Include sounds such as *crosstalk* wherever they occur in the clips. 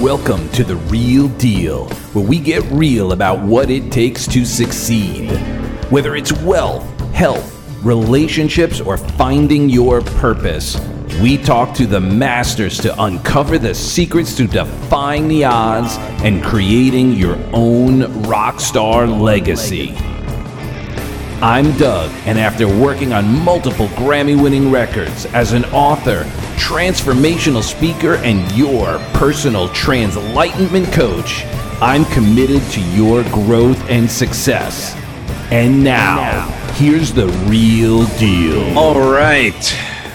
Welcome to The Real Deal, where we get real about what it takes to succeed. Whether it's wealth, health, relationships, or finding your purpose, we talk to the masters to uncover the secrets to defying the odds and creating your own rock star legacy. I'm Doug, and after working on multiple Grammy winning records as an author, transformational speaker, and your personal translightenment coach, I'm committed to your growth and success. And now, here's the real deal. All right.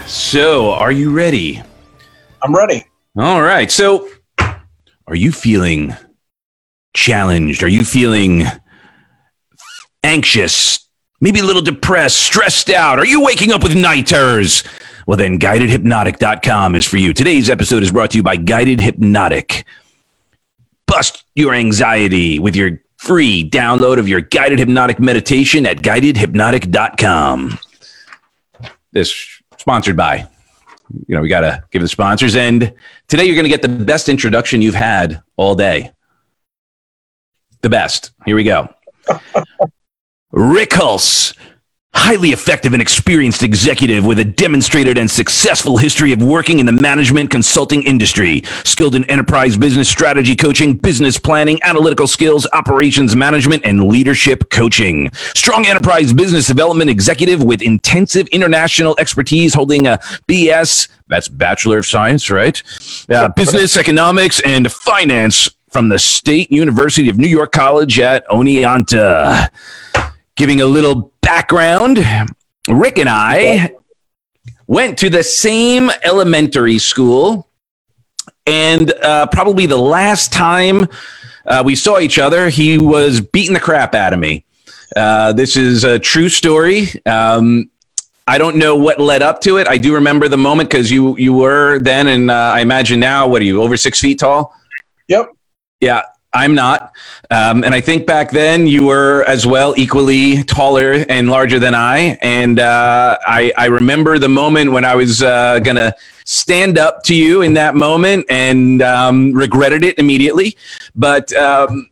So, are you ready? I'm ready. All right. So, are you feeling challenged? Are you feeling anxious? Maybe a little depressed, stressed out? Are you waking up with night terrors? Well, then, guidedhypnotic.com is for you. Today's episode is brought to you by Guided Hypnotic. Bust your anxiety with your free download of your guided hypnotic meditation at guidedhypnotic.com. This sponsored by. You know, we got to give the sponsors. And today you're going to get the best introduction you've had all day. The best. Here we go. Rick Hulse, highly effective and experienced executive with a demonstrated and successful history of working in the management consulting industry, skilled in enterprise business strategy coaching, business planning, analytical skills, operations management, and leadership coaching. Strong enterprise business development executive with intensive international expertise, holding a BS, that's Bachelor of Science, right? Uh, business, economics, and finance from the State University of New York College at Oneonta. Giving a little background, Rick and I went to the same elementary school, and uh, probably the last time uh, we saw each other, he was beating the crap out of me. Uh, this is a true story. Um, I don't know what led up to it. I do remember the moment because you you were then, and uh, I imagine now. What are you over six feet tall? Yep. Yeah, I'm not. Um, and I think back then you were as well equally taller and larger than I. And uh, I, I, remember the moment when I was uh, going to stand up to you in that moment and um, regretted it immediately. But um,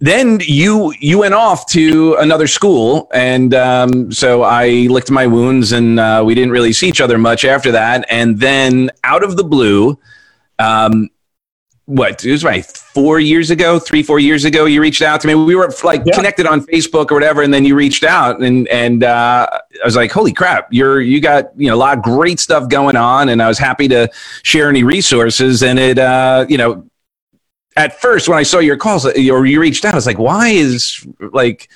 then you you went off to another school, and um, so I licked my wounds, and uh, we didn't really see each other much after that. And then out of the blue, um, what it was right four years ago, three four years ago, you reached out to me. We were like yeah. connected on Facebook or whatever, and then you reached out, and and uh, I was like, holy crap, you're you got you know a lot of great stuff going on, and I was happy to share any resources, and it uh, you know at first when I saw your calls or you reached out, I was like, why is like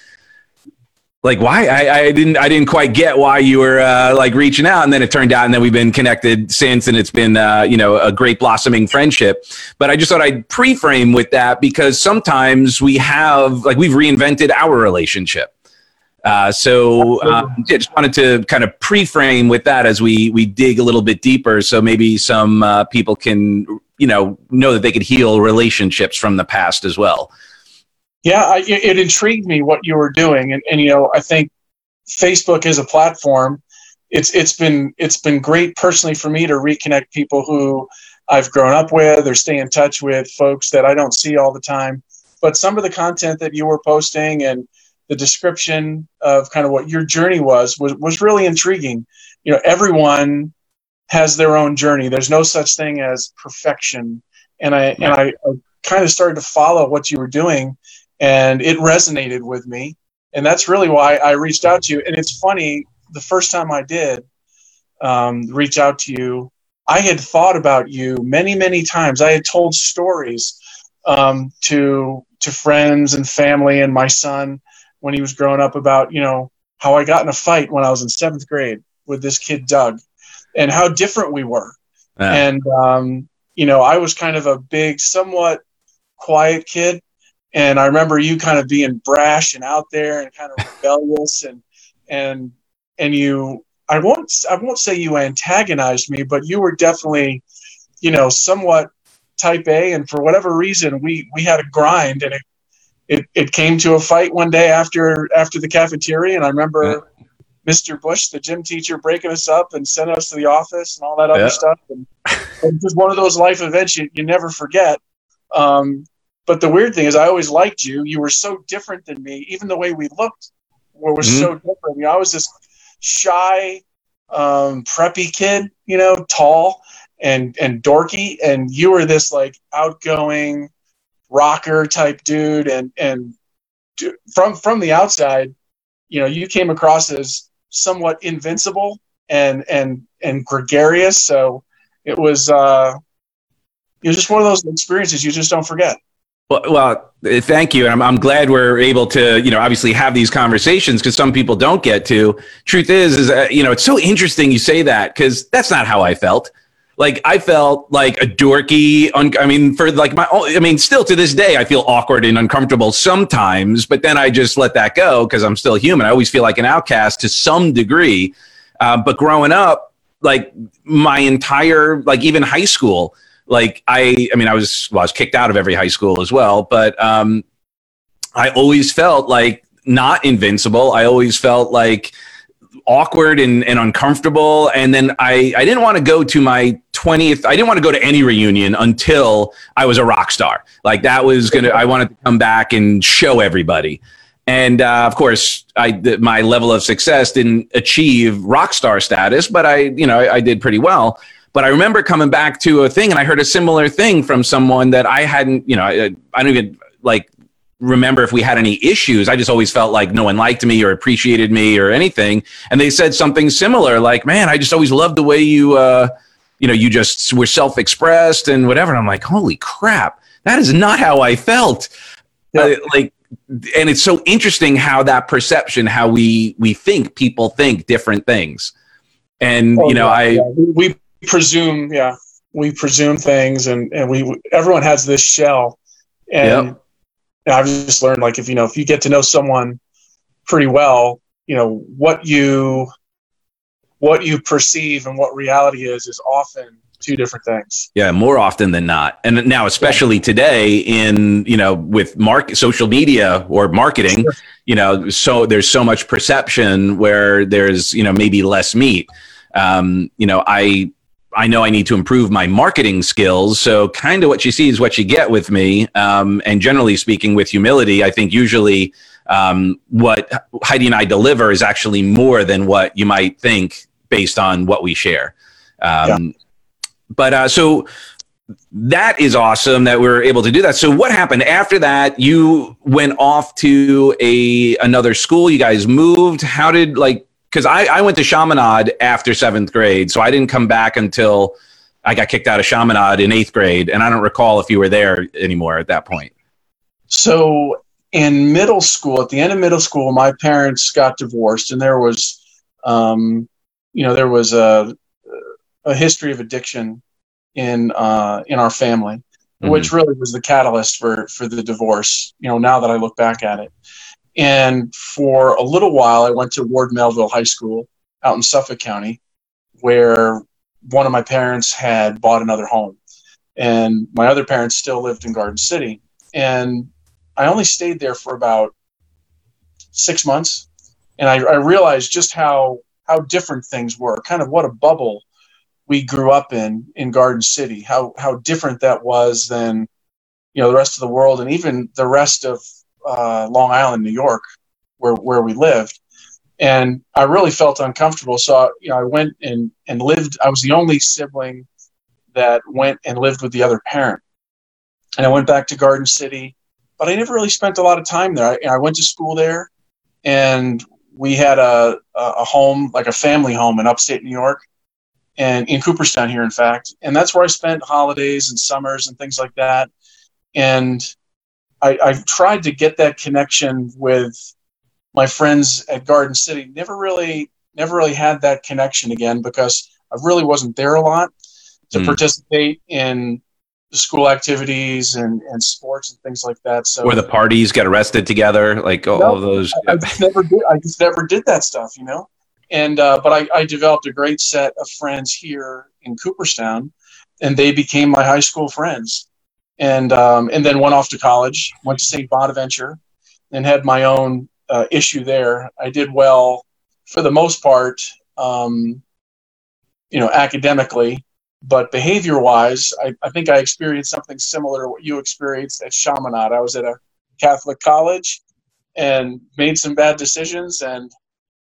like why I, I didn't I didn't quite get why you were uh, like reaching out, and then it turned out, and then we've been connected since, and it's been uh, you know a great blossoming friendship. But I just thought I'd pre-frame with that because sometimes we have like we've reinvented our relationship. Uh, so um, yeah, just wanted to kind of pre-frame with that as we we dig a little bit deeper, so maybe some uh, people can you know know that they could heal relationships from the past as well. Yeah, I, it intrigued me what you were doing, and, and you know, I think Facebook is a platform. It's it's been it's been great personally for me to reconnect people who I've grown up with or stay in touch with folks that I don't see all the time. But some of the content that you were posting and the description of kind of what your journey was was was really intriguing. You know, everyone has their own journey. There's no such thing as perfection. And I and I, I kind of started to follow what you were doing and it resonated with me. And that's really why i reached out to you. And it's funny the first time i did um, reach out to you i had thought about you many many times. I had told stories um, to to friends and family and my son when he was growing up about you know how i got in a fight when i was in seventh grade with this kid doug and how different we were. Yeah. and um, you know i was kind of a big somewhat quiet kid and I remember you kind of being brash and out there and kind of rebellious and and and you I won't I won't say you antagonized me, but you were definitely, you know, somewhat type A and for whatever reason we we had a grind and it it, it came to a fight one day after after the cafeteria and I remember yeah. Mr. Bush, the gym teacher, breaking us up and sending us to the office and all that other yeah. stuff. And it was one of those life events you, you never forget Um, but the weird thing is, I always liked you. You were so different than me. Even the way we looked was mm-hmm. so different. You know, I was this shy, um, preppy kid, you know, tall and and dorky, and you were this like outgoing rocker type dude, and and from from the outside, you know, you came across as somewhat invincible and and and gregarious. So it was uh, it was just one of those experiences you just don't forget. Well, well, thank you. I'm, I'm glad we're able to, you know, obviously have these conversations because some people don't get to. Truth is, is uh, you know, it's so interesting you say that because that's not how I felt. Like I felt like a dorky. Un- I mean, for like my, I mean, still to this day, I feel awkward and uncomfortable sometimes. But then I just let that go because I'm still human. I always feel like an outcast to some degree. Uh, but growing up, like my entire, like even high school, like I, I mean, I was, well, I was kicked out of every high school as well, but um, I always felt like not invincible. I always felt like awkward and, and uncomfortable. And then I, I didn't want to go to my 20th, I didn't want to go to any reunion until I was a rock star. Like that was going to, I wanted to come back and show everybody. And uh, of course, I, th- my level of success didn't achieve rock star status, but I, you know, I, I did pretty well. But I remember coming back to a thing and I heard a similar thing from someone that I hadn't, you know, I, I don't even like remember if we had any issues. I just always felt like no one liked me or appreciated me or anything. And they said something similar, like, "Man, I just always loved the way you, uh, you know, you just were self-expressed and whatever." And I'm like, "Holy crap, that is not how I felt." Yeah. Uh, like, and it's so interesting how that perception, how we we think people think different things. And oh, you know, yeah, I yeah. we presume, yeah, we presume things, and and we everyone has this shell, and yep. I've just learned like if you know if you get to know someone pretty well, you know what you what you perceive and what reality is is often two different things. Yeah, more often than not. And now especially yeah. today in, you know, with market social media or marketing, sure. you know, so there's so much perception where there's, you know, maybe less meat. Um, you know, I I know I need to improve my marketing skills. So, kind of what you see is what you get with me. Um, and generally speaking, with humility, I think usually um, what Heidi and I deliver is actually more than what you might think based on what we share. Um, yeah. But uh, so that is awesome that we are able to do that. So, what happened after that? You went off to a another school. You guys moved. How did like because I, I went to Chaminade after seventh grade, so I didn't come back until I got kicked out of Chaminade in eighth grade, and I don't recall if you were there anymore at that point. So in middle school, at the end of middle school, my parents got divorced, and there was, um, you know, there was a a history of addiction in uh, in our family, mm-hmm. which really was the catalyst for for the divorce. You know, now that I look back at it, and for a little while, I went to Ward Melville High School out in Suffolk County, where one of my parents had bought another home. And my other parents still lived in Garden City. And I only stayed there for about six months. And I, I realized just how, how different things were, kind of what a bubble we grew up in in Garden City, how, how different that was than you know the rest of the world and even the rest of uh, Long Island, New York, where where we lived, and I really felt uncomfortable. So you know, I went and and lived. I was the only sibling that went and lived with the other parent, and I went back to Garden City, but I never really spent a lot of time there. I, I went to school there, and we had a a home like a family home in upstate New York, and in Cooperstown here, in fact, and that's where I spent holidays and summers and things like that. And I, I've tried to get that connection with my friends at Garden City. Never really, never really had that connection again because I really wasn't there a lot to mm. participate in school activities and, and sports and things like that. So where the parties got arrested together, like all no, of those. I, I, just never did. I just never did that stuff, you know. And uh, but I, I developed a great set of friends here in Cooperstown, and they became my high school friends and um, and then went off to college. Went to St. Bonaventure, and had my own uh, issue there. I did well for the most part, um, you know, academically, but behavior wise, I, I think I experienced something similar to what you experienced at Chaminade. I was at a Catholic college and made some bad decisions and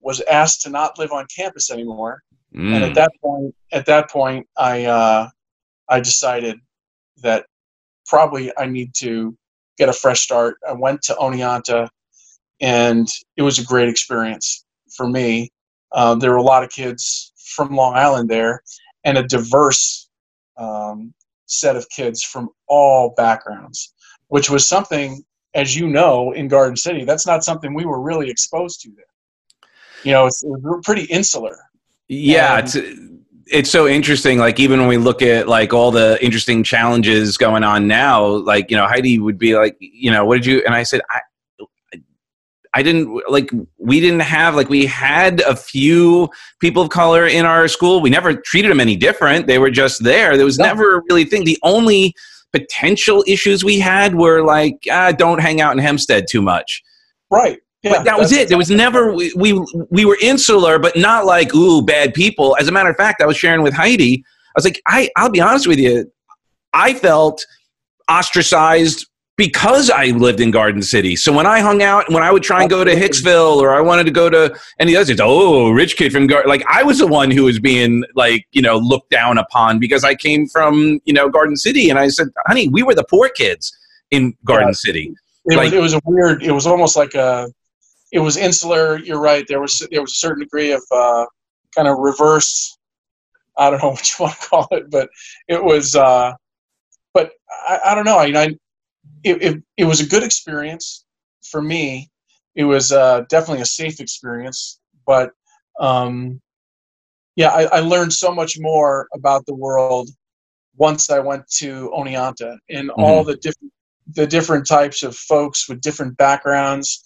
was asked to not live on campus anymore. Mm. And at that point, at that point, I uh, I decided that probably I need to get a fresh start. I went to Oneonta, and it was a great experience for me. Uh, there were a lot of kids from Long Island there, and a diverse um, set of kids from all backgrounds, which was something, as you know, in Garden City, that's not something we were really exposed to there. You know, it's, it was pretty insular. Yeah, and, it's so interesting. Like even when we look at like all the interesting challenges going on now, like you know Heidi would be like, you know, what did you? And I said, I I didn't like we didn't have like we had a few people of color in our school. We never treated them any different. They were just there. There was no. never really thing. The only potential issues we had were like ah, don't hang out in Hempstead too much. Right. Yeah, but that was it. There was never we, we we were insular, but not like ooh bad people. As a matter of fact, I was sharing with Heidi. I was like, I I'll be honest with you, I felt ostracized because I lived in Garden City. So when I hung out, when I would try and go to Hicksville or I wanted to go to any other, it's oh, rich kid from Garden. Like I was the one who was being like you know looked down upon because I came from you know Garden City, and I said, honey, we were the poor kids in Garden yeah. City. It, like, was, it was a weird. It was almost like a. It was insular. You're right. There was there was a certain degree of uh, kind of reverse. I don't know *laughs* what you want to call it, but it was. Uh, but I, I don't know. I, I it, it, it was a good experience for me. It was uh, definitely a safe experience, but um, yeah, I, I, learned so much more about the world once I went to Oneonta and mm-hmm. all the different the different types of folks with different backgrounds,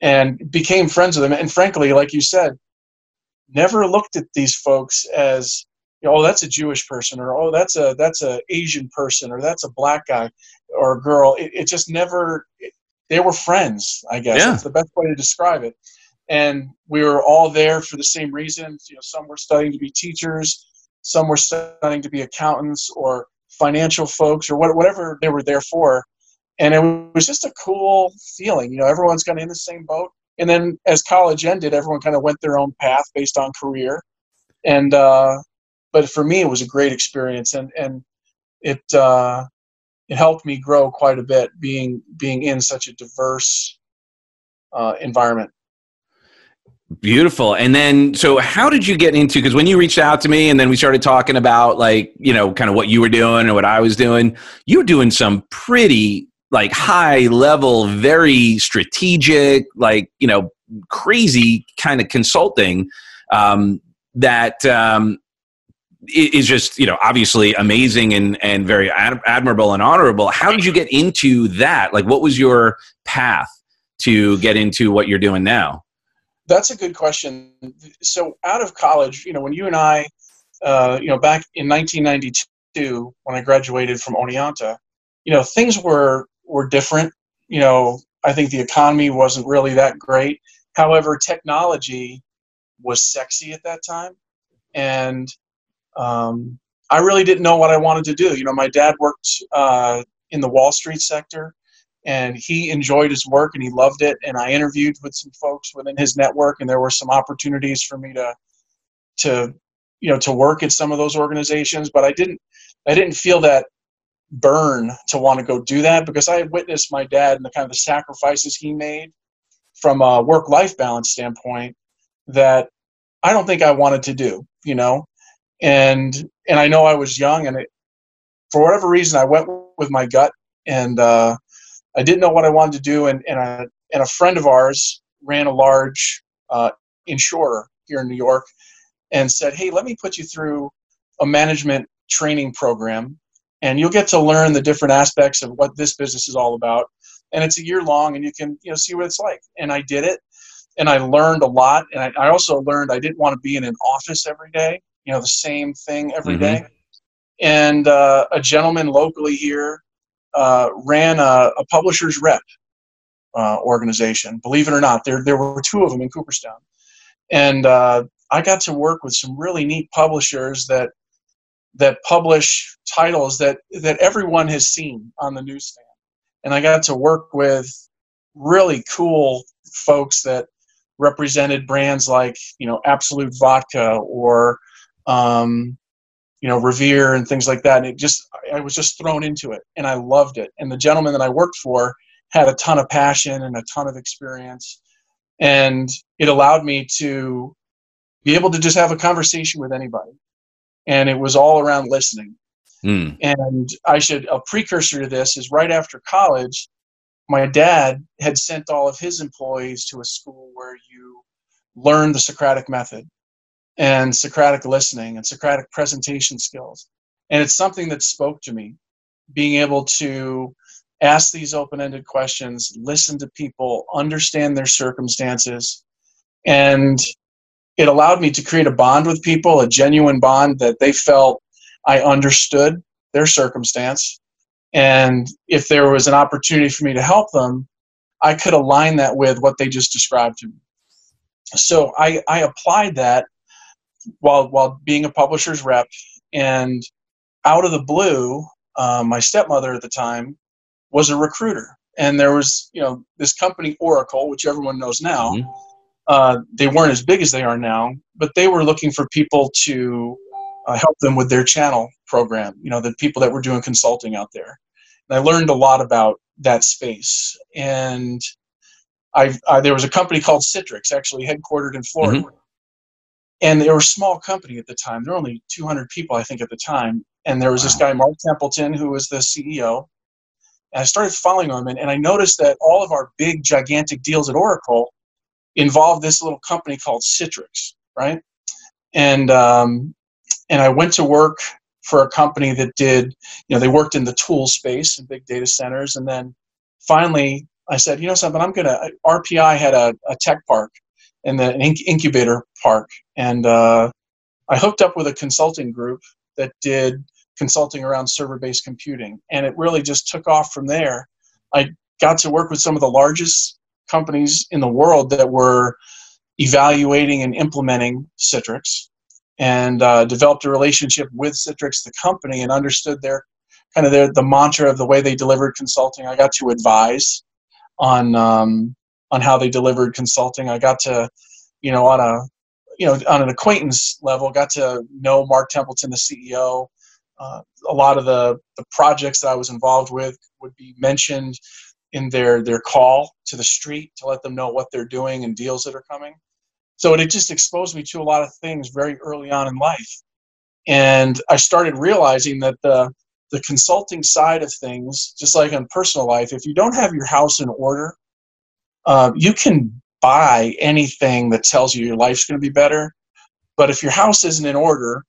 and became friends with them. And frankly, like you said, never looked at these folks as oh that's a jewish person or oh that's a that's a asian person or that's a black guy or a girl. It, it just never it, they were friends i guess. Yeah. that's the best way to describe it. And we were all there for the same reasons. You know some were studying to be teachers some were studying to be accountants or financial folks or whatever they were there for and it was just a cool feeling you know everyone's kind of in the same boat and then as college ended everyone kind of went their own path based on career and uh, but for me, it was a great experience, and and it uh, it helped me grow quite a bit being being in such a diverse uh, environment. Beautiful. And then, so how did you get into? Because when you reached out to me, and then we started talking about like you know kind of what you were doing and what I was doing, you were doing some pretty like high level, very strategic, like you know crazy kind of consulting um, that um, is just you know obviously amazing and and very ad- admirable and honorable. How did you get into that? Like what was your path to get into what you're doing now? That's a good question. So out of college you know when you and i uh, you know back in 1992 when i graduated from oneonta you know things were were different you know i think the economy wasn't really that great however technology was sexy at that time and um, I really didn't know what I wanted to do. You know, my dad worked uh, in the Wall Street sector, and he enjoyed his work and he loved it. And I interviewed with some folks within his network, and there were some opportunities for me to, to, you know, to work at some of those organizations. But I didn't, I didn't feel that burn to want to go do that because I had witnessed my dad and the kind of the sacrifices he made from a work-life balance standpoint that I don't think I wanted to do. You know, and and I know I was young, and it, for whatever reason, I went with my gut, and uh, I didn't know what I wanted to do, and and and a friend of ours ran a large uh, insurer here in New York, and said, "Hey, let me put you through a management training program, and you'll get to learn the different aspects of what this business is all about." And it's a year long, and you can you know see what it's like. And I did it, and I learned a lot, and I, I also learned I didn't want to be in an office every day you know the same thing every mm-hmm. day. And uh, a gentleman locally here uh, ran a, a, publisher's rep uh, organization. Believe it or not, there there were two of them in Cooperstown, and uh, I got to work with some really neat publishers that that publish titles that that everyone has seen on the newsstand. And i got to work with really cool folks that represented brands like you know Absolut vodka or um, you know revere and things like that. And it just i was just thrown into it and i loved it. And the gentleman that i worked for had a ton of passion and a ton of experience and it allowed me to be able to just have a conversation with anybody and it was all around listening Mm. and i should a precursor to this is right after college my dad had sent all of his employees to a school where you learn the socratic method and socratic listening and socratic presentation skills and it's something that spoke to me being able to ask these open-ended questions listen to people understand their circumstances and it allowed me to create a bond with people a genuine bond that they felt i understood their circumstance. And if there was an opportunity for me to help them i could align that with what they just described to me. So i, I applied that while while being a publisher's rep. And out of the blue uh, my stepmother at the time was a recruiter. And there was you know this company oracle which everyone knows now Mhm. Uh, they weren't as big as they are now but they were looking for people to uh, help them with their channel program you know the people that were doing consulting out there. And i learned a lot about that space. And I, I there was a company called citrix actually headquartered in florida. And they were a small company at the time. There were only 200 people i think at the time. And there was this guy mark templeton who was the ceo and i started following him and, and i noticed that all of our big gigantic deals at oracle involved this little company called citrix right? And um, and i went to work for a company that did you know they worked in the tool space and big data centers. And then finally i said you know something? I'm gonna rpi had a, a tech park and the, an incubator park. And uh, i hooked up with a consulting group that did consulting around server-based computing. And it really just took off from there. I got to work with some of the largest companies in the world that were evaluating and implementing citrix and uh, developed a relationship with citrix the company and understood their kind of their the mantra of the way they delivered consulting. I got to advise on um, on how they delivered consulting. I got to you know on a you know on an acquaintance level got to know mark templeton the ceo uh, a lot of the, the projects that i was involved with would be mentioned in their their call to the street to let them know what they're doing and deals that are coming. So it just exposed me to a lot of things very early on in life. And i started realizing that the the consulting side of things just like in personal life if you don't have your house in order uh, you can buy anything that tells you your life's going to be better. But if your house isn't in order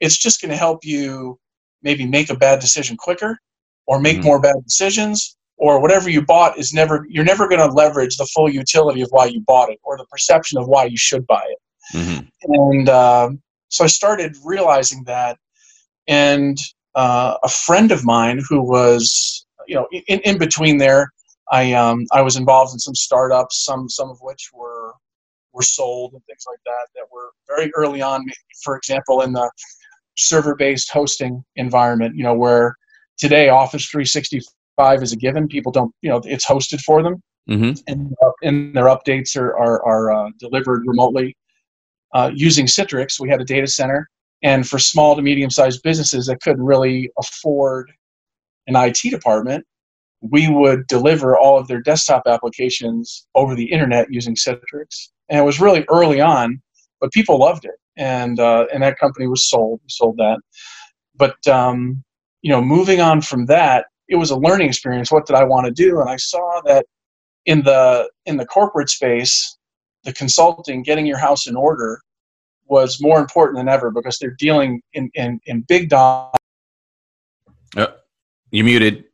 it's just going to help you maybe make a bad decision quicker or make Mhm. more bad decisions or whatever you bought is never you're never going to leverage the full utility of why you bought it or the perception of why you should buy it Mhm. and um so i started realizing that and uh, a friend of mine who was you know in, in between there i um, i was involved in some startups some some of which were were sold and things like that that were very early on for example in the server based hosting environment you know where today office 365 is a given people don't you know it's hosted for them Mhm. and, uh, and their updates are, are, are uh, delivered remotely. Uh, using Citrix, we had a data center, and for small to medium sized businesses that couldn't really afford an IT department, we would deliver all of their desktop applications over the internet using Citrix. And it was really early on, but people loved it, and uh, and that company was sold. We sold that, but um, you know, moving on from that, it was a learning experience. What did I want to do? And I saw that in the in the corporate space, the consulting, getting your house in order, was more important than ever because they're dealing in in, in big dom. Oh, you muted.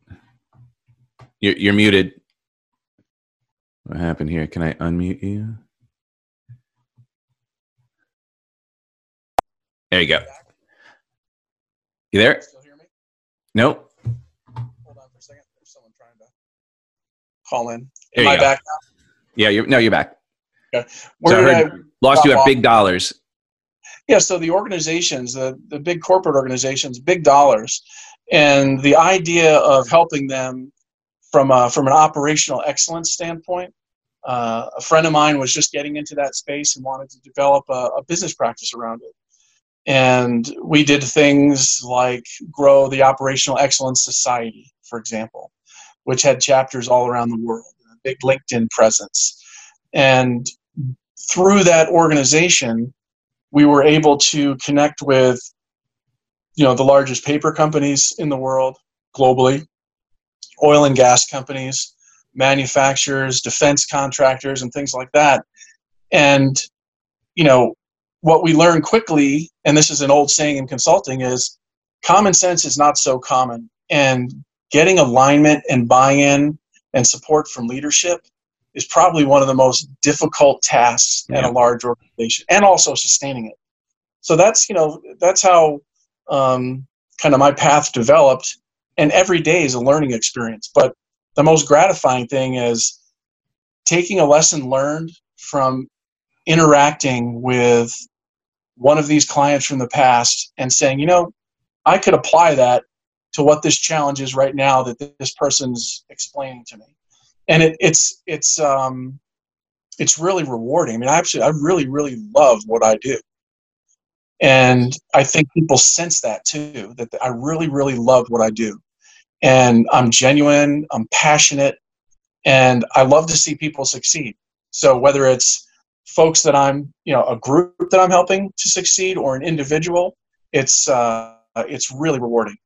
You're, you're muted. What happened here? Can I unmute you? There you go. You there? Still hear me? Nope. Call in. Am you I go. back now? Yeah, you're no, you're back. Where So I heard- Lost you at off. big dollars. Yeah, so the organizations, the, the big corporate organizations, big dollars, and the idea of helping them from a, from an operational excellence standpoint. Uh, a friend of mine was just getting into that space and wanted to develop a, a business practice around it. And we did things like grow the Operational Excellence Society, for example, which had chapters all around the world, a big LinkedIn presence. And through that organization, we were able to connect with you know the largest paper companies in the world globally oil and gas companies manufacturers defense contractors and things like that and you know what we learn quickly and this is an old saying in consulting is common sense is not so common and getting alignment and buy-in and support from leadership is probably one of the most difficult tasks yeah. in a large organization and also sustaining it so that's you know that's how um, kind of my path developed and every day is a learning experience but the most gratifying thing is taking a lesson learned from interacting with one of these clients from the past and saying you know i could apply that to what this challenge is right now that this person's explaining to me and it, it's it's um, it's really rewarding. I mean, I actually I really really love what I do, and I think people sense that too. That I really really love what I do, and I'm genuine. I'm passionate, and I love to see people succeed. So whether it's folks that I'm, you know, a group that I'm helping to succeed, or an individual, it's uh, it's really rewarding.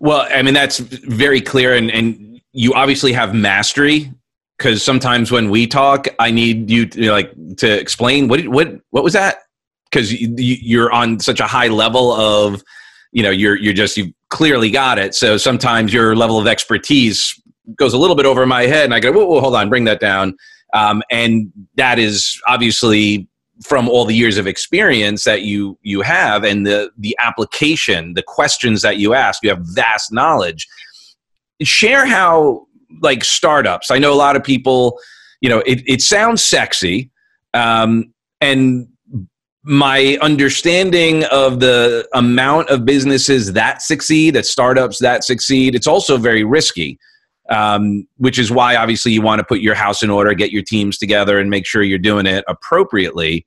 Well, I mean that's very clear, and and you obviously have mastery because sometimes when we talk, I need you to, like to explain what what what was that because you, you're on such a high level of you know you're you're just you clearly got it. So sometimes your level of expertise goes a little bit over my head, and I go, whoa, whoa hold on, bring that down. Um, and that is obviously from all the years of experience that you you have and the the application the questions that you ask you have vast knowledge share how like startups. I know a lot of people. You know, it it sounds sexy, um, and my understanding of the amount of businesses that succeed, that startups that succeed, it's also very risky. Um, which is why obviously you want to put your house in order, get your teams together, and make sure you're doing it appropriately.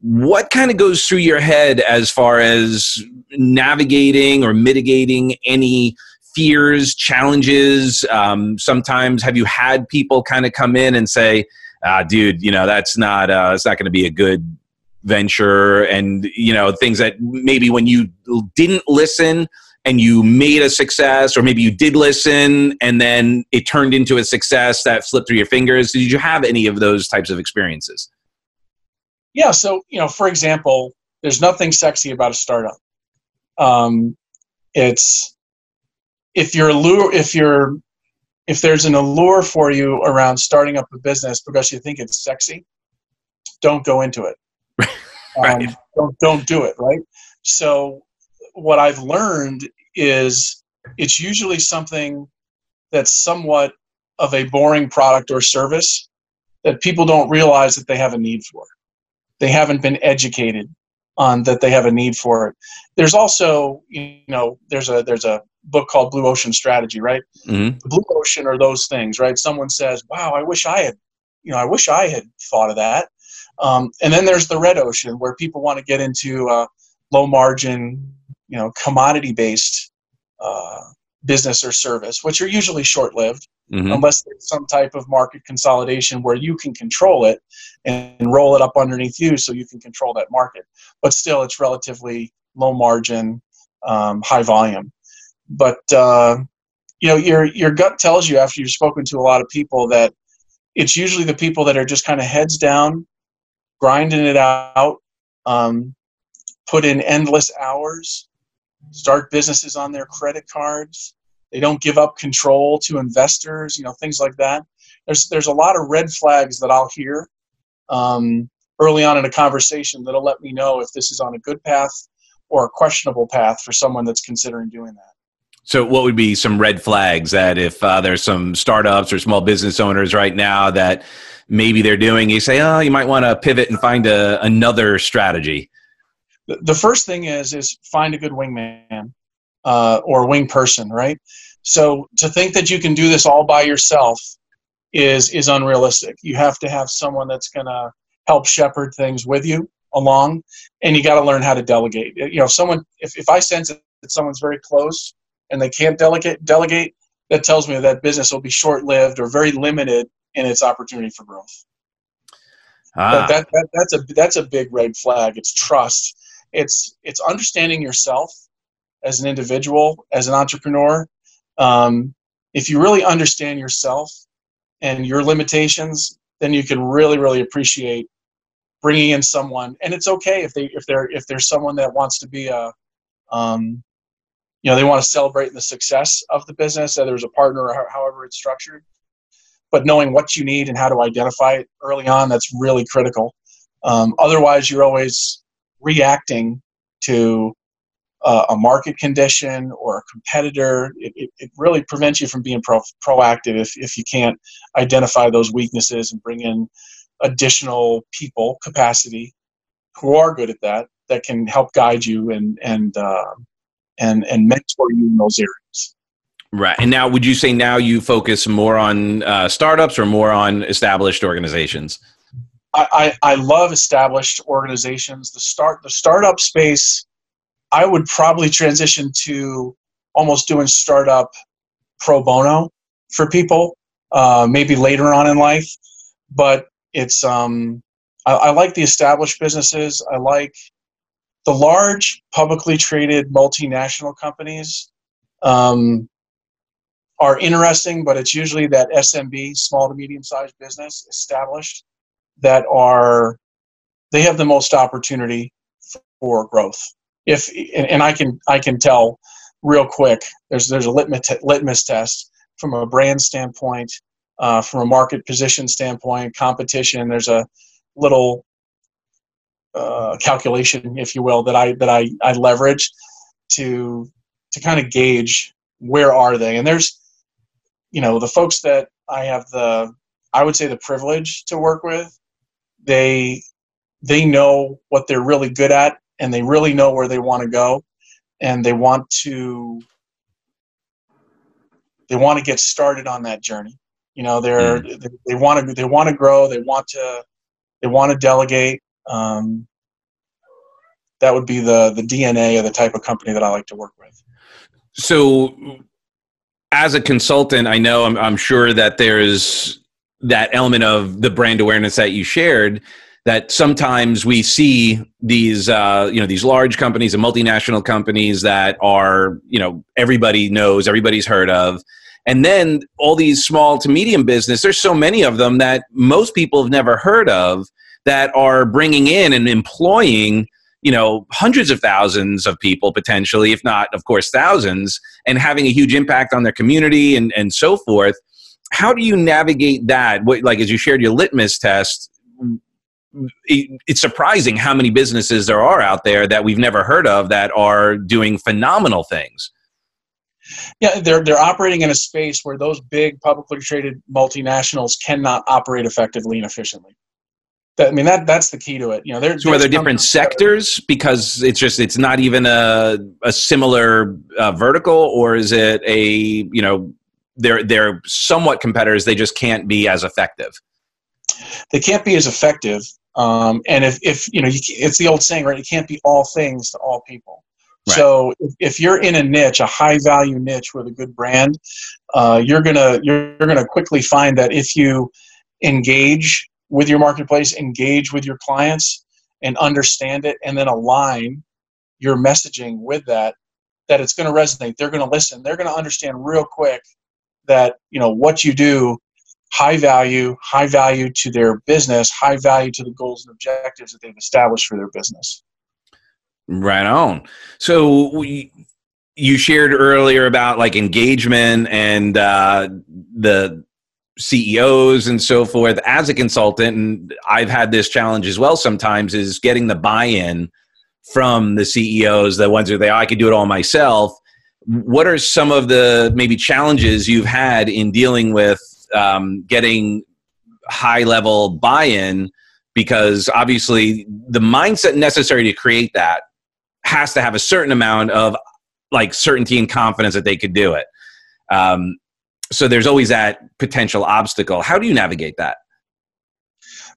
What kind of goes through your head as far as navigating or mitigating any fears, challenges? Um, sometimes have you had people kind of come in and say, ah, "Dude, you know that's not uh, it's not going to be a good venture," and you know things that maybe when you didn't listen and you made a success, or maybe you did listen and then it turned into a success that slipped through your fingers. Did you have any of those types of experiences? Yeah. So you know, for example, there's nothing sexy about a startup. Um, it's if you're allure, if you're if there's an allure for you around starting up a business because you think it's sexy, don't go into it. *laughs* right. Um, don't don't do it. Right. So what I've learned is it's usually something that's somewhat of a boring product or service that people don't realize that they have a need for. They haven't been educated on that they have a need for it. There's also, you know, there's a there's a book called Blue Ocean Strategy, right? Mm-hmm. Blue Ocean are those things, right? Someone says, "Wow, I wish I had, you know, I wish I had thought of that." Um, and then there's the Red Ocean, where people want to get into uh, low margin, you know, commodity based uh, business or service, which are usually short lived. Mm-hmm. Unless there's some type of market consolidation where you can control it and roll it up underneath you so you can control that market. But still, it's relatively low margin, um, high volume but uh, you know your your gut tells you after you've spoken to a lot of people that it's usually the people that are just kind of heads down grinding it out um, put in endless hours start businesses on their credit cards. They don't give up control to investors you know things like that. There's there's a lot of red flags that i'll hear um, early on in a conversation that'll let me know if this is on a good path or a questionable path for someone that's considering doing that. So, what would be some red flags that if uh, there's some startups or small business owners right now that maybe they're doing, you say, oh, you might want to pivot and find a, another strategy? The, first thing is is find a good wingman uh, or wing person, right? So to think that you can do this all by yourself is is unrealistic. You have to have someone that's going to help shepherd things with you along, and you got to learn how to delegate. You know, if someone if, if I sense that someone's very close and they can't delegate delegate, that tells me that business will be short lived or very limited in its opportunity for growth. Ah. That, that, that's a that's a big red flag. It's trust. It's it's understanding yourself as an individual, as an entrepreneur. Um, if you really understand yourself and your limitations, then you can really really appreciate bringing in someone. And it's okay if they if they're if there's someone that wants to be a um, you know they want to celebrate the success of the business, whether there's a partner or however it's structured but knowing what you need and how to identify it early on that's really critical um, otherwise you're always reacting to uh, a market condition or a competitor it, it, it, really prevents you from being pro- proactive if, if you can't identify those weaknesses and bring in additional people capacity who are good at that that can help guide you and and uh, and and mentor you in those areas Right. And now, would you say now you focus more on uh, startups or more on established organizations? I, I, love established organizations. The start the startup space, I would probably transition to almost doing startup pro bono for people, uh, maybe later on in life. But it's um, I, I like the established businesses. I like the large publicly traded multinational companies. Um, are interesting, but it's usually that SMB, small to medium sized business, established that are they have the most opportunity for growth. If and, I can I can tell real quick. There's there's a litmus litmus test from a brand standpoint, uh, from a market position standpoint, competition. There's a little uh, calculation, if you will, that I that I, I leverage to to kind of gauge where are they. And there's you know the folks that I have the I would say the privilege to work with, they they know what they're really good at and they really know where they want to go and they want to they want to get started on that journey you know they're mm. they, they want to they want to grow they want to they want to delegate um, that would be the the dna of the type of company that i like to work with so as a consultant, I know I'm, I'm sure that there's that element of the brand awareness that you shared that sometimes we see these uh, you know these large companies and multinational companies that are you know everybody knows everybody's heard of. And then all these small to medium business there's so many of them that most people have never heard of that are bringing in and employing you know hundreds of thousands of people potentially if not of course thousands and having a huge impact on their community and, and so forth how do you navigate that? What, like as you shared your litmus test it, it's surprising how many businesses there are out there that we've never heard of that are doing phenomenal things. Yeah they're they're operating in a space where those big publicly traded multinationals cannot operate effectively and efficiently. That, I mean that that's the key to it. You know, there, so are there different sectors? Because it's just it's not even a a similar uh, vertical, or is it a you know they're they're somewhat competitors, they just can't be as effective. They can't be as effective, um, and if if you know you, it's the old saying, right? You can't be all things to all people. Right. So if, if, you're in a niche, a high value niche with a good brand, uh, you're gonna you're, you're gonna quickly find that if you engage with your marketplace, engage with your clients and understand it, and then align your messaging with that, that it's going to resonate. They're going to listen. They're going to understand real quick that, you know, what you do, high value, high value to their business, high value to the goals and objectives that they've established for their business. Right on. So we, you shared earlier about like engagement and uh, the CEOs and so forth as a consultant, and I've had this challenge as well sometimes, is getting the buy in from the CEOs, the ones who they, oh, I could do it all myself. What are some of the maybe challenges you've had in dealing with um, getting high level buy in? Because obviously, the mindset necessary to create that has to have a certain amount of like certainty and confidence that they could do it. Um, so there's always that potential obstacle. How do you navigate that?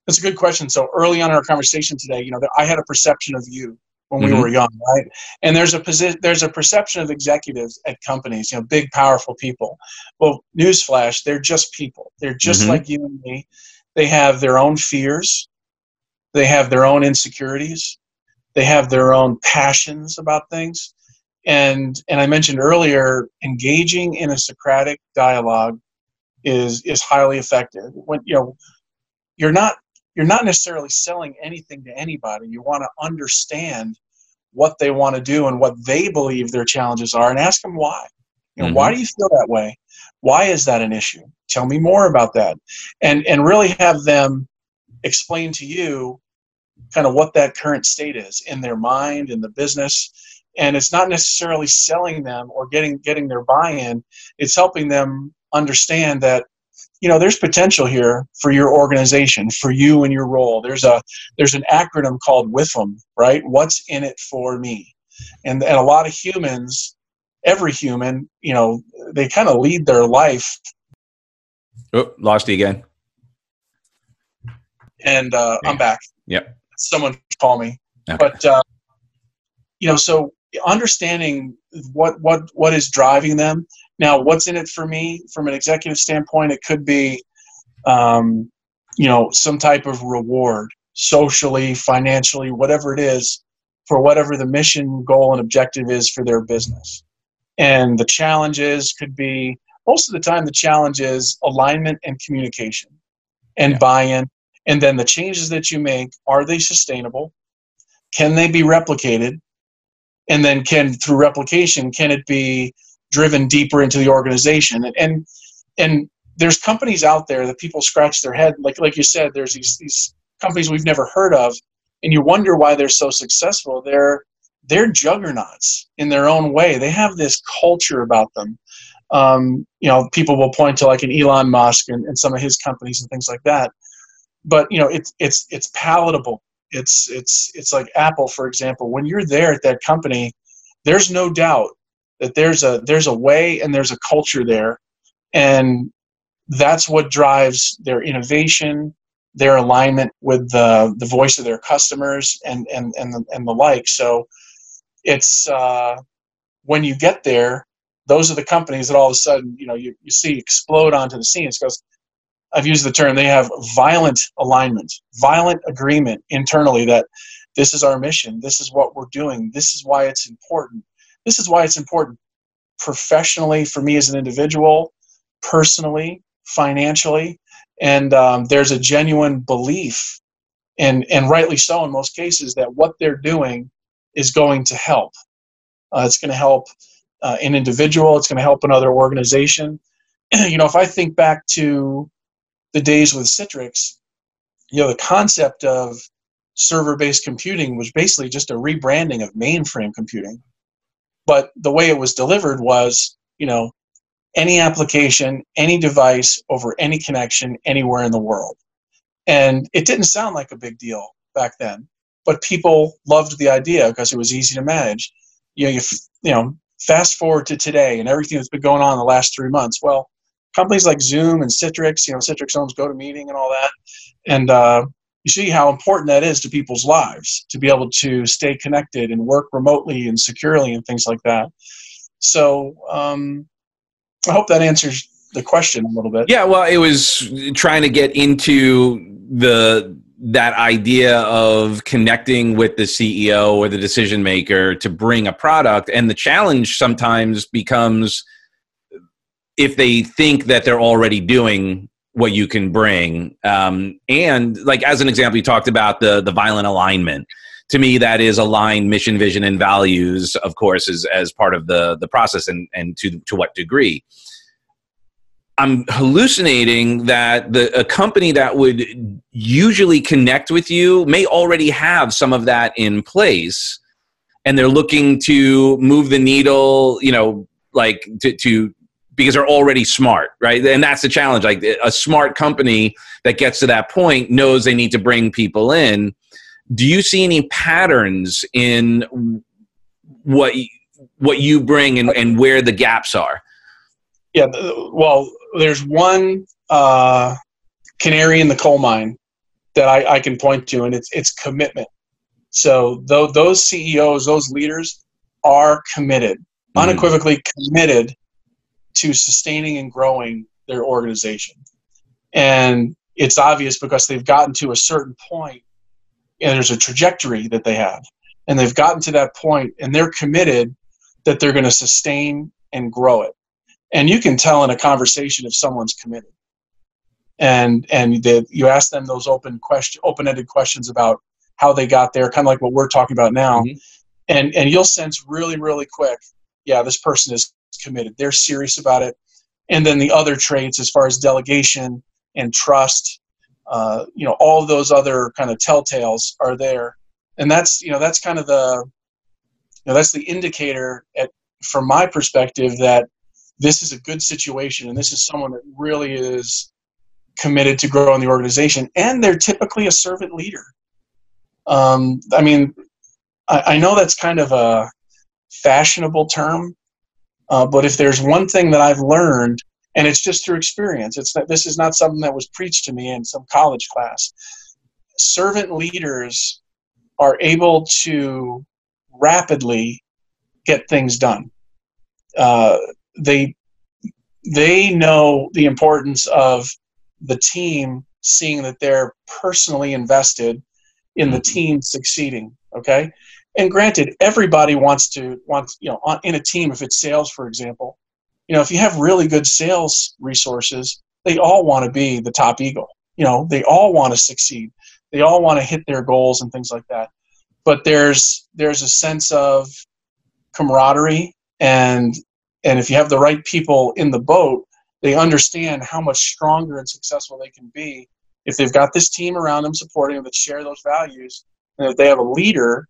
That's a good question. So early on in our conversation today, you know, I had a perception of you when we mm-hmm. were young, right? And there's a posi- there's a perception of executives at companies, you know, big powerful people. Well, newsflash, they're just people. They're just mm-hmm. like you and me. They have their own fears. They have their own insecurities. They have their own passions about things. And and I mentioned earlier, engaging in a Socratic dialogue is is highly effective. When you know you're not you're not necessarily selling anything to anybody. You want to understand what they want to do and what they believe their challenges are and ask them why. You know, mm-hmm. why do you feel that way? Why is that an issue? Tell me more about that. And and really have them explain to you kind of what that current state is in their mind in the business and it's not necessarily selling them or getting getting their buy-in it's helping them understand that you know there's potential here for your organization for you and your role. There's a there's an acronym called WIFM right? What's in it for me? And and a lot of humans every human you know they kind of lead their life. Oh lost you again. And uh, i'm back. Yep. Someone call me. Okay. but uh, you know so understanding what what what is driving them now, what's in it for me from an executive standpoint? It could be, um, you know, some type of reward, socially, financially, whatever it is, for whatever the mission, goal, and objective is for their business. And the challenges could be most of the time the challenge is alignment and communication and yeah. buy-in. And then the changes that you make are they sustainable? Can they be replicated? And then can through replication can it be driven deeper into the organization. And and, and there's companies out there that people scratch their head. Like like you said there's these these companies we've never heard of and you wonder why they're so successful. They're they're juggernauts in their own way. They have this culture about them. Um, you know people will point to like an elon musk and, and some of his companies and things like that. But you know it's it's it's palatable. It's it's it's like apple for example. When you're there at that company there's no doubt that there's a there's a way and there's a culture there. And that's what drives their innovation their alignment with the the voice of their customers and and and the, and the like. So it's uh, when you get there those are the companies that all of a sudden you know you, you see explode onto the scene. Because i've used the term they have violent alignment violent agreement internally that this is our mission this is what we're doing this is why it's important this is why it's important professionally for me as an individual, personally, financially, and um, there's a genuine belief, and and rightly so in most cases, that what they're doing is going to help. Uh, it's going to help uh, an individual. It's going to help another organization. *clears throat* you know, if I think back to the days with Citrix, you know, the concept of server-based computing was basically just a rebranding of mainframe computing but the way it was delivered was you know any application any device over any connection anywhere in the world. And it didn't sound like a big deal back then but people loved the idea because it was easy to manage. You know you, you know fast forward to today and everything that's been going on in the last three months. Well companies like zoom and citrix you know citrix owns GoToMeeting and all that. And uh, you see how important that is to people's lives to be able to stay connected and work remotely and securely and things like that. So um, I hope that answers the question a little bit. Yeah, well, it was trying to get into the that idea of connecting with the CEO or the decision maker to bring a product, and the challenge sometimes becomes if they think that they're already doing what you can bring. Um, and like as an example, you talked about the the violent alignment. To me, that is aligned mission, vision, and values, of course, as as part of the the process, and and to to what degree. I'm hallucinating that the a company that would usually connect with you may already have some of that in place, and they're looking to move the needle. You know, like to to because they're already smart, right? And that's the challenge. Like a smart company that gets to that point knows they need to bring people in. Do you see any patterns in what what you bring and, and where the gaps are. Yeah, well, there's one uh, canary in the coal mine that I, I can point to, and it's it's commitment. So though those CEOs, those leaders, are committed, mm-hmm. unequivocally committed to sustaining and growing their organization, and it's obvious because they've gotten to a certain point, and there's a trajectory that they have, and they've gotten to that point, and they're committed that they're going to sustain and grow it. And you can tell in a conversation if someone's committed. And and the, you ask them those open question, open-ended questions about how they got there, kind of like what we're talking about now. Mm-hmm. And and you'll sense really really quick, yeah, this person is committed. They're serious about it. And then the other traits, as far as delegation and trust, uh, you know, all those other kind of telltales are there. And that's you know that's kind of the you know, that's the indicator at, from my perspective that this is a good situation and this is someone that really is committed to growing the organization and they're typically a servant leader um, i mean I, I, know that's kind of a fashionable term uh, but if there's one thing that i've learned and it's just through experience it's that this is not something that was preached to me in some college class servant leaders are able to rapidly get things done. Uh, they they know the importance of the team seeing that they're personally invested in the mm-hmm. team succeeding. Okay, and granted, everybody wants to wants you know on, in a team. If it's sales, for example, you know if you have really good sales resources, they all want to be the top eagle. You know they all want to succeed. They all want to hit their goals and things like that but there's there's a sense of camaraderie and and if you have the right people in the boat they understand how much stronger and successful they can be if they've got this team around them supporting them that share those values and if they have a leader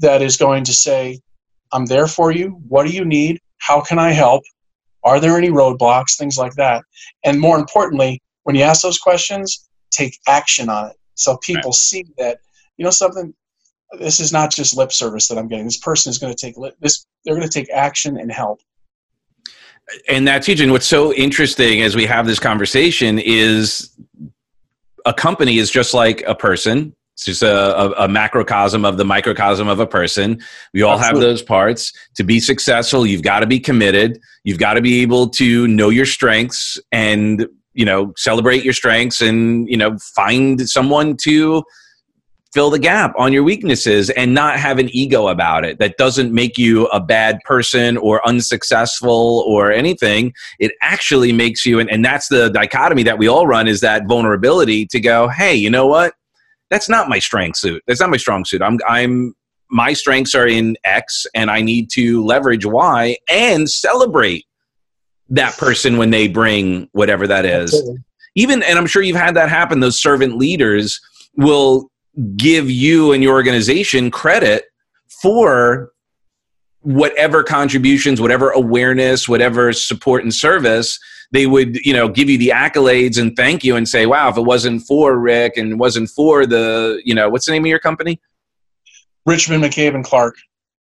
that is going to say i'm there for you what do you need how can i help are there any roadblocks things like that and more importantly when you ask those questions take action on it so people right. see that you know something this is not just lip service that I'm getting. This person is going to take lip, this. They're going to take action and help. And that's huge. And what's so interesting as we have this conversation is a company is just like a person. It's just a, a, a macrocosm of the microcosm of a person. We all Absolutely. have those parts. To be successful, you've got to be committed. You've got to be able to know your strengths and you know celebrate your strengths and you know find someone to fill the gap on your weaknesses and not have an ego about it that doesn't make you a bad person or unsuccessful or anything it actually makes you and, and that's the dichotomy that we all run is that vulnerability to go hey you know what that's not my strength suit. That's not my strong suit. I'm i'm my strengths are in x and i need to leverage y and celebrate that person when they bring whatever that is. Even and i'm sure you've had that happen those servant leaders will give you and your organization credit for whatever contributions whatever awareness whatever support and service they would you know give you the accolades and thank you and say wow if it wasn't for rick and it wasn't for the you know what's the name of your company? Richmond mccabe and clark.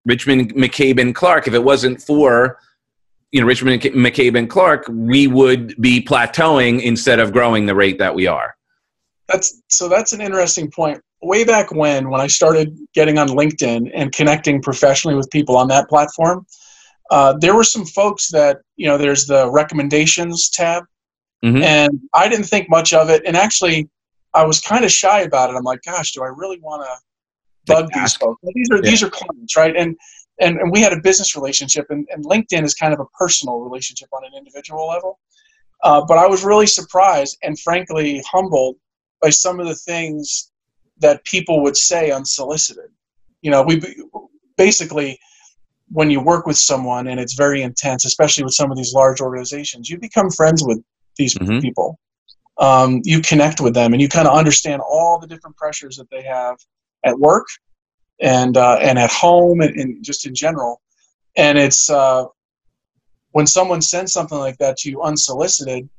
Richmond mccabe and clark. If it wasn't for you know richmond mccabe and clark we would be plateauing instead of growing the rate that we are. That's so that's an interesting point. Way back when, when I started getting on LinkedIn and connecting professionally with people on that platform, uh, there were some folks that, you know, there's the recommendations tab. Mm-hmm. And I didn't think much of it. And actually, I was kind of shy about it. I'm like, gosh, do I really want to bug these folks? these are yeah. these are clients, right? And and, and we had a business relationship, and, and LinkedIn is kind of a personal relationship on an individual level. Uh, but I was really surprised and frankly humbled by some of the things that people would say unsolicited. You know, we basically when you work with someone and it's very intense, especially with some of these large organizations, you become friends with these mm-hmm. people. Um, you connect with them and you kind of understand all the different pressures that they have at work and uh, and at home and, and, just in general. And it's uh, when someone sends something like that to you unsolicited,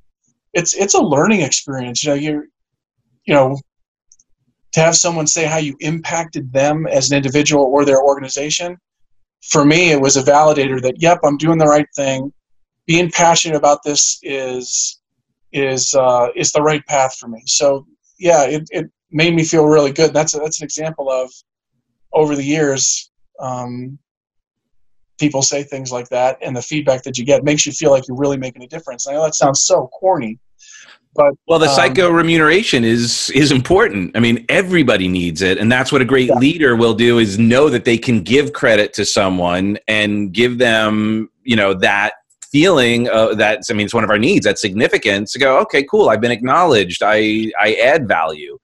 it's it's a learning experience. You know, you're you know to have someone say how you impacted them as an individual or their organization for me, it was a validator that yep, I'm doing the right thing. Being passionate about this is is uh, is the right path for me. So yeah, it, it made me feel really good. That's a, that's an example of over the years. Um, people say things like that, and the feedback that you get makes you feel like you're really making a difference. I know that sounds so corny, but well, the um, psycho remuneration is is important. I mean, everybody needs it, and that's what a great yeah. leader will do: is know that they can give credit to someone and give them, you know, that feeling uh, that I mean, it's one of our needs. That significance to go. Okay, cool. I've been acknowledged. I I add value.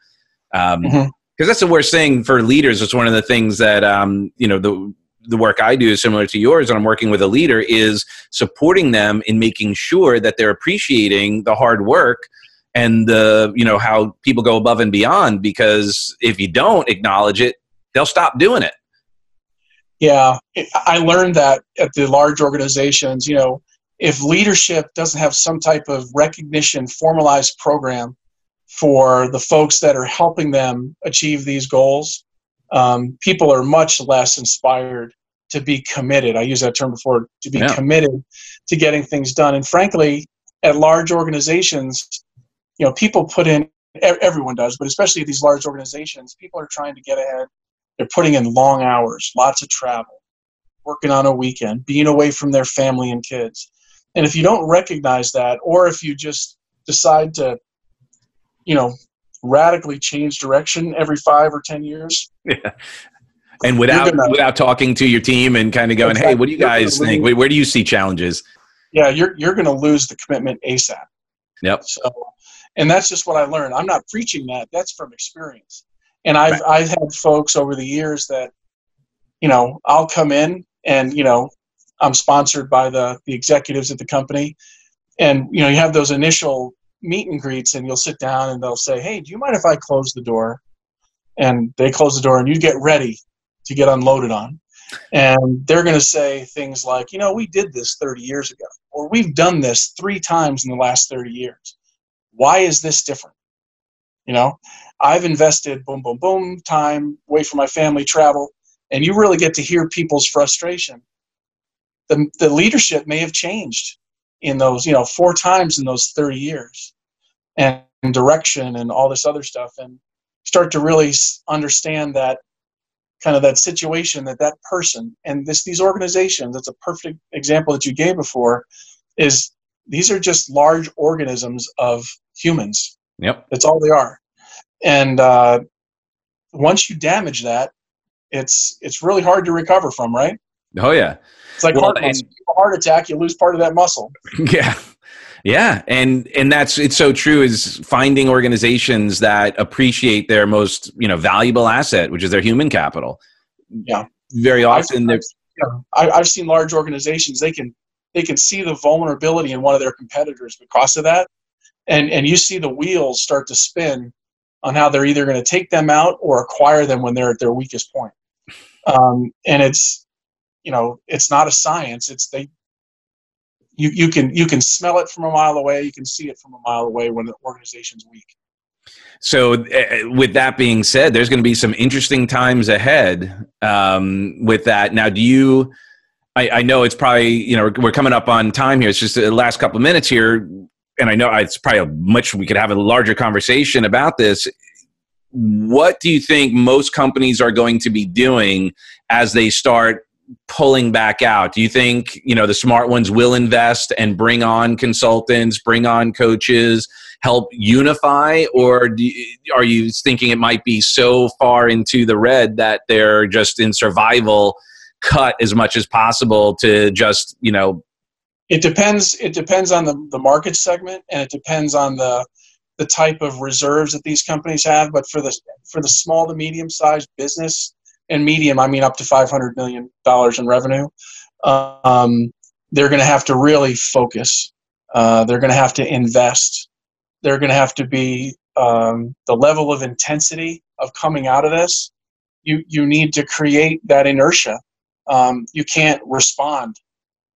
Um, mm-hmm because that's the worst thing for leaders. It's one of the things that um, you know the the work I do is similar to yours, and I'm working with a leader is supporting them in making sure that they're appreciating the hard work and the you know how people go above and beyond. Because if you don't acknowledge it, they'll stop doing it. Yeah, I learned that at the large organizations. You know, if leadership doesn't have some type of recognition, formalized program for the folks that are helping them achieve these goals, um, people are much less inspired to be committed. I use that term before to be yeah. committed to getting things done. And frankly, at large organizations, you know, people put in, everyone does, but especially at these large organizations, people are trying to get ahead. They're putting in long hours, lots of travel, working on a weekend, being away from their family and kids. And if you don't recognize that, or if you just decide to, you know, radically change direction every five or ten years. Yeah. *laughs* And without gonna, without talking to your team and kind of going, exactly. hey, what do you guys think? Lose, Where do you see challenges? Yeah, you're you're going to lose the commitment ASAP. Yep. So, and that's just what I learned. I'm not preaching that. That's from experience. And I've right. I've had folks over the years that, you know, I'll come in and you know, I'm sponsored by the the executives at the company, and you know, you have those initial meet and greets and you'll sit down and they'll say, Hey, do you mind if I close the door? And they close the door and you get ready to get unloaded on. And they're going to say things like, you know, we did this 30 years ago, or we've done this three times in the last 30 years. Why is this different? You know, I've invested boom, boom, boom time away from my family, travel, and you really get to hear people's frustration. The, the leadership may have changed in those, you know, four times in those 30 years and direction and all this other stuff and start to really understand that kind of that situation that that person and this these organizations that's a perfect example that you gave before is these are just large organisms of humans. Yep. That's all they are. And uh, once you damage that it's it's really hard to recover from right? Oh yeah. It's like well, heart, and, heart attack you lose part of that muscle. *laughs* Yeah yeah, and and that's it's so true is finding organizations that appreciate their most you know valuable asset, which is their human capital. Yeah, very often I've, I've, I've seen large organizations they can they can see the vulnerability in one of their competitors because of that, and and you see the wheels start to spin on how they're either going to take them out or acquire them when they're at their weakest point. Um, and it's you know it's not a science. It's they you, you can you can smell it from a mile away. You can see it from a mile away when the organization's weak. So, uh, with that being said, there's going to be some interesting times ahead um, with that. Now, do you? I, I, know it's probably you know we're coming up on time here. It's just the last couple of minutes here, and I know it's probably much we could have a larger conversation about this. What do you think most companies are going to be doing as they start pulling back out? Do you think you know the smart ones will invest and bring on consultants, bring on coaches, help unify, or you, are you thinking it might be so far into the red that they're just in survival, cut as much as possible to just you know? It depends. It depends on the, the market segment, and it depends on the the type of reserves that these companies have. But for the for the small to medium sized business, and medium, I mean up to $500 million in revenue, um, they're going to have to really focus. Uh, they're going to have to invest. They're going to have to be um, the level of intensity of coming out of this. You, you need to create that inertia. Um, you can't respond.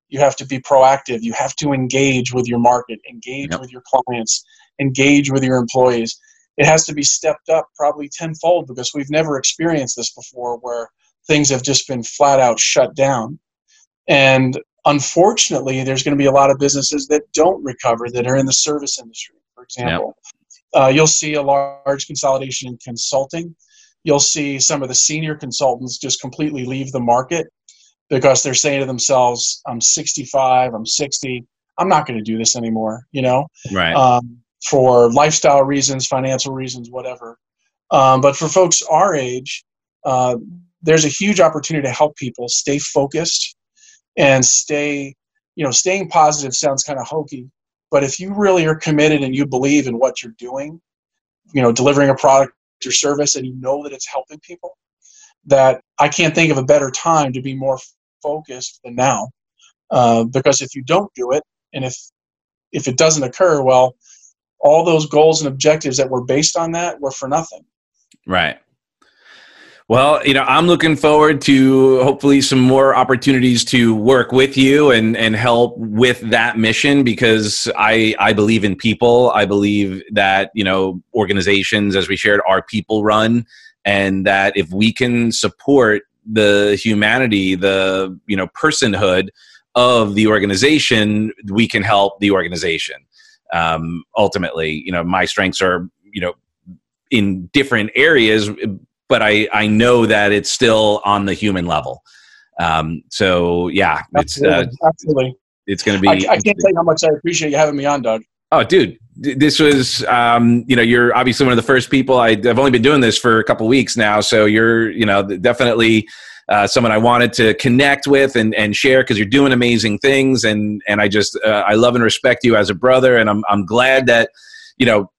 You have to be proactive. You have to engage with your market, engage yep. with your clients, engage with your employees it has to be stepped up probably tenfold because we've never experienced this before where things have just been flat out shut down. And unfortunately, there's going to be a lot of businesses that don't recover that are in the service industry, for example. Yep. Uh, you'll see a large consolidation in consulting. You'll see some of the senior consultants just completely leave the market because they're saying to themselves, I'm 65, I'm 60, I'm not going to do this anymore, you know? Right. Um, for lifestyle reasons, financial reasons, whatever. Um, but for folks our age, uh, there's a huge opportunity to help people stay focused and stay, you know, staying positive sounds kind of hokey, but if you really are committed and you believe in what you're doing, you know, delivering a product or service and you know that it's helping people, that I can't think of a better time to be more focused than now. Uh, because if you don't do it, and if if it doesn't occur, well, all those goals and objectives that were based on that were for nothing. Right. Well, you know, I'm looking forward to hopefully some more opportunities to work with you and and help with that mission because I I believe in people. I believe that, you know, organizations as we shared are people run and that if we can support the humanity, the, you know, personhood of the organization, we can help the organization. Um ultimately, you know, my strengths are, you know, in different areas but I, I know that it's still on the human level. Um, so yeah, it's uh, absolutely it's going to be. I, I can't tell you how much I appreciate you having me on, Dug. Oh, dude, this was um, you know you're obviously one of the first people. I, have only been doing this for a couple weeks now, so you're you know definitely uh, someone I wanted to connect with and, and share because you're doing amazing things, and and I just uh, I love and respect you as a brother, and I'm I'm glad that you know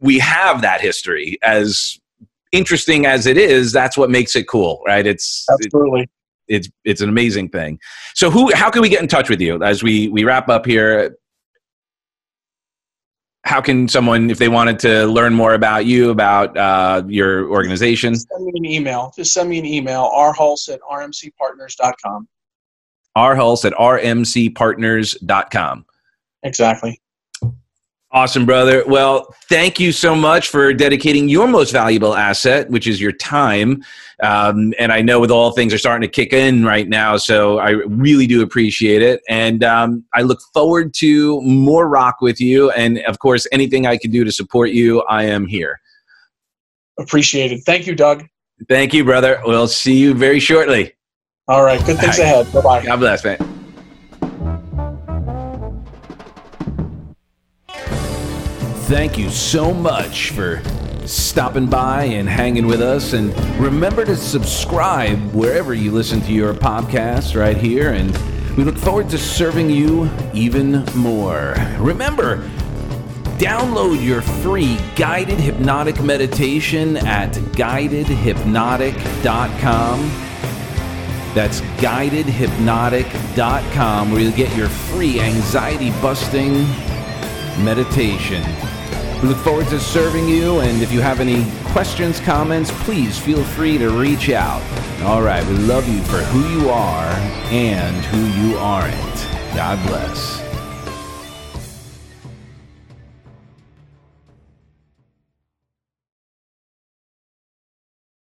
we have that history as interesting as it is, that's what makes it cool, right? It's absolutely. It, it's it's an amazing thing. So who how can we get in touch with you as we we wrap up here? How can someone, if they wanted to learn more about you, about uh, your organization? Just send me an email. Just send me an email, rhulse at rmcpartners.com. rhulse at rmcpartners.com. Exactly. Awesome, brother. Well, thank you so much for dedicating your most valuable asset, which is your time. Um, and I know with all things are starting to kick in right now, so I really do appreciate it. And um, I look forward to more rock with you. And of course, anything I can do to support you, I am here. Appreciated. Thank you, Dug. Thank you, brother. We'll see you very shortly. All right. Good things right. ahead. Bye bye. God bless, man. Thank you so much for stopping by and hanging with us. And remember to subscribe wherever you listen to your podcast right here. And we look forward to serving you even more. Remember, download your free guided hypnotic meditation at guidedhypnotic.com. That's guidedhypnotic.com, where you'll get your free anxiety busting meditation. We look forward to serving you, and if you have any questions, comments, please feel free to reach out. All right, we love you for who you are and who you aren't. God bless.